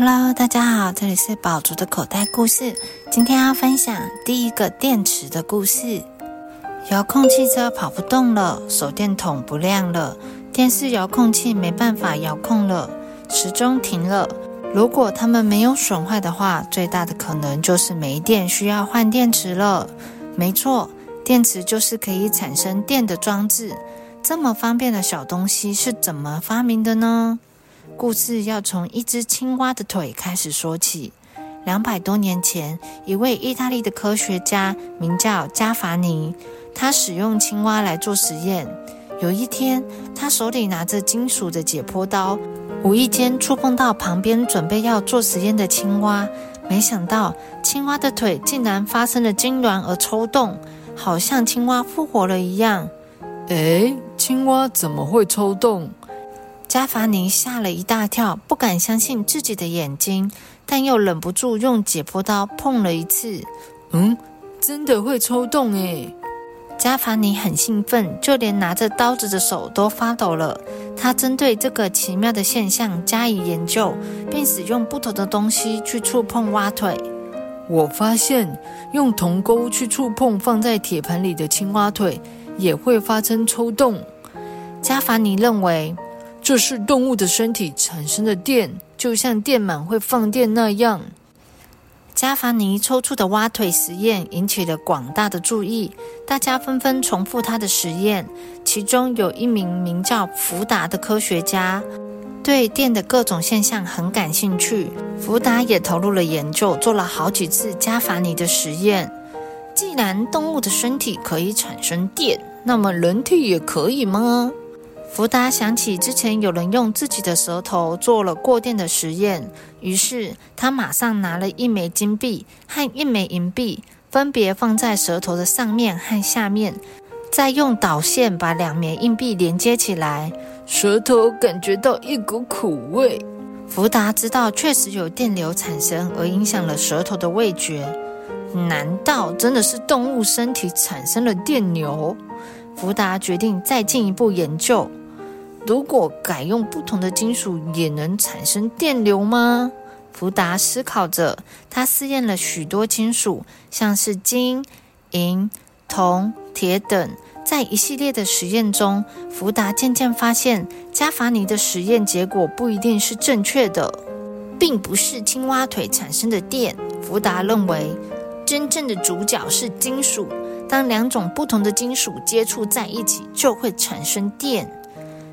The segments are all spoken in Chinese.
Hello，大家好，这里是宝竹的口袋故事。今天要分享第一个电池的故事。遥控汽车跑不动了，手电筒不亮了，电视遥控器没办法遥控了，时钟停了。如果它们没有损坏的话，最大的可能就是没电，需要换电池了。没错，电池就是可以产生电的装置。这么方便的小东西是怎么发明的呢？故事要从一只青蛙的腿开始说起。两百多年前，一位意大利的科学家名叫加法尼，他使用青蛙来做实验。有一天，他手里拿着金属的解剖刀，无意间触碰到旁边准备要做实验的青蛙，没想到青蛙的腿竟然发生了痉挛而抽动，好像青蛙复活了一样。诶，青蛙怎么会抽动？加法尼吓了一大跳，不敢相信自己的眼睛，但又忍不住用解剖刀碰了一次。嗯，真的会抽动诶。加法尼很兴奋，就连拿着刀子的手都发抖了。他针对这个奇妙的现象加以研究，并使用不同的东西去触碰蛙腿。我发现，用铜钩去触碰放在铁盆里的青蛙腿，也会发生抽动。加法尼认为。这是动物的身体产生的电，就像电鳗会放电那样。加法尼抽出的蛙腿实验引起了广大的注意，大家纷纷重复他的实验。其中有一名名叫福达的科学家，对电的各种现象很感兴趣。福达也投入了研究，做了好几次加法尼的实验。既然动物的身体可以产生电，那么人体也可以吗？福达想起之前有人用自己的舌头做了过电的实验，于是他马上拿了一枚金币和一枚银币，分别放在舌头的上面和下面，再用导线把两枚硬币连接起来。舌头感觉到一股苦味。福达知道确实有电流产生，而影响了舌头的味觉。难道真的是动物身体产生了电流？福达决定再进一步研究。如果改用不同的金属，也能产生电流吗？福达思考着。他试验了许多金属，像是金、银、铜、铁等。在一系列的实验中，福达渐渐发现，加法尼的实验结果不一定是正确的，并不是青蛙腿产生的电。福达认为，真正的主角是金属。当两种不同的金属接触在一起，就会产生电。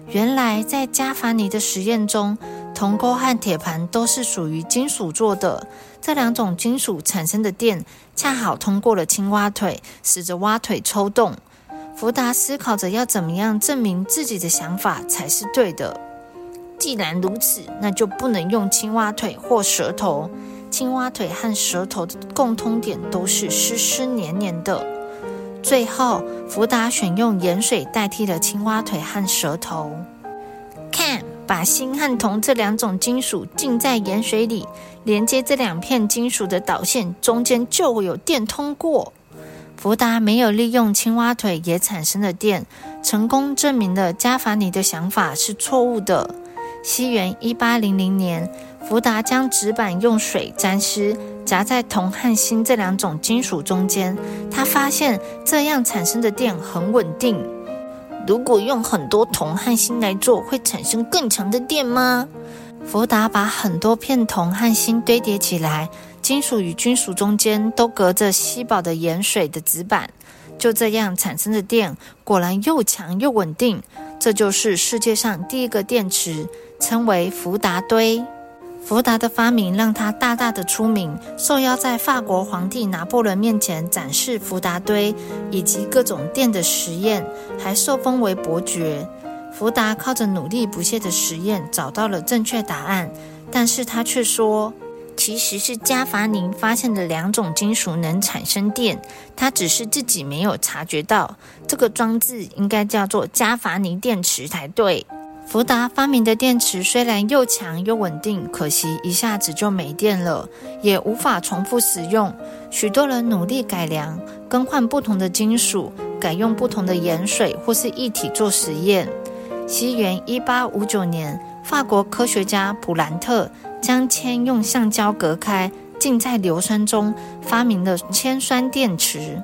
原来，在加法尼的实验中，铜钩和铁盘都是属于金属做的。这两种金属产生的电，恰好通过了青蛙腿，使得蛙腿抽动。福达思考着要怎么样证明自己的想法才是对的。既然如此，那就不能用青蛙腿或舌头。青蛙腿和舌头的共通点都是湿湿黏黏的。最后，福达选用盐水代替了青蛙腿和舌头。看，把锌和铜这两种金属浸在盐水里，连接这两片金属的导线中间就会有电通过。福达没有利用青蛙腿也产生了电，成功证明了加法尼的想法是错误的。西元一八零零年，福达将纸板用水沾湿。夹在铜和锌这两种金属中间，他发现这样产生的电很稳定。如果用很多铜和锌来做，会产生更强的电吗？福达把很多片铜和锌堆叠起来，金属与金属中间都隔着稀薄的盐水的纸板，就这样产生的电果然又强又稳定。这就是世界上第一个电池，称为福达堆。福达的发明让他大大的出名，受邀在法国皇帝拿破仑面前展示福达堆以及各种电的实验，还受封为伯爵。福达靠着努力不懈的实验找到了正确答案，但是他却说，其实是加法尼发现的两种金属能产生电，他只是自己没有察觉到。这个装置应该叫做加法尼电池才对。福达发明的电池虽然又强又稳定，可惜一下子就没电了，也无法重复使用。许多人努力改良，更换不同的金属，改用不同的盐水或是液体做实验。西元一八五九年，法国科学家普兰特将铅用橡胶隔开，浸在硫酸中，发明了铅酸电池。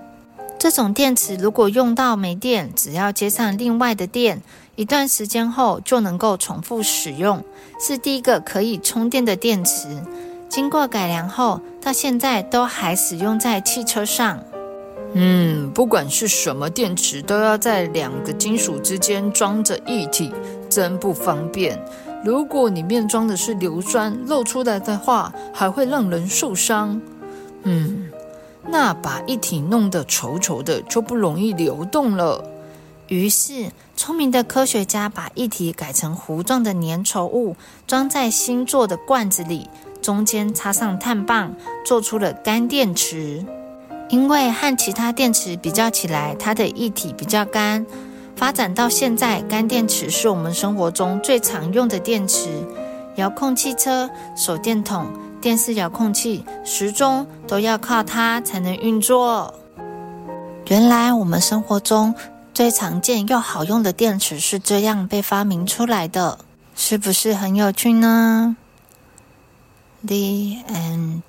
这种电池如果用到没电，只要接上另外的电，一段时间后就能够重复使用，是第一个可以充电的电池。经过改良后，到现在都还使用在汽车上。嗯，不管是什么电池，都要在两个金属之间装着液体，真不方便。如果里面装的是硫酸，漏出来的话，还会让人受伤。嗯。那把一体弄得稠稠的，就不容易流动了。于是，聪明的科学家把液体改成糊状的粘稠物，装在新做的罐子里，中间插上碳棒，做出了干电池。因为和其他电池比较起来，它的液体比较干。发展到现在，干电池是我们生活中最常用的电池，遥控汽车、手电筒。电视遥控器、时钟都要靠它才能运作。原来我们生活中最常见又好用的电池是这样被发明出来的，是不是很有趣呢？The end.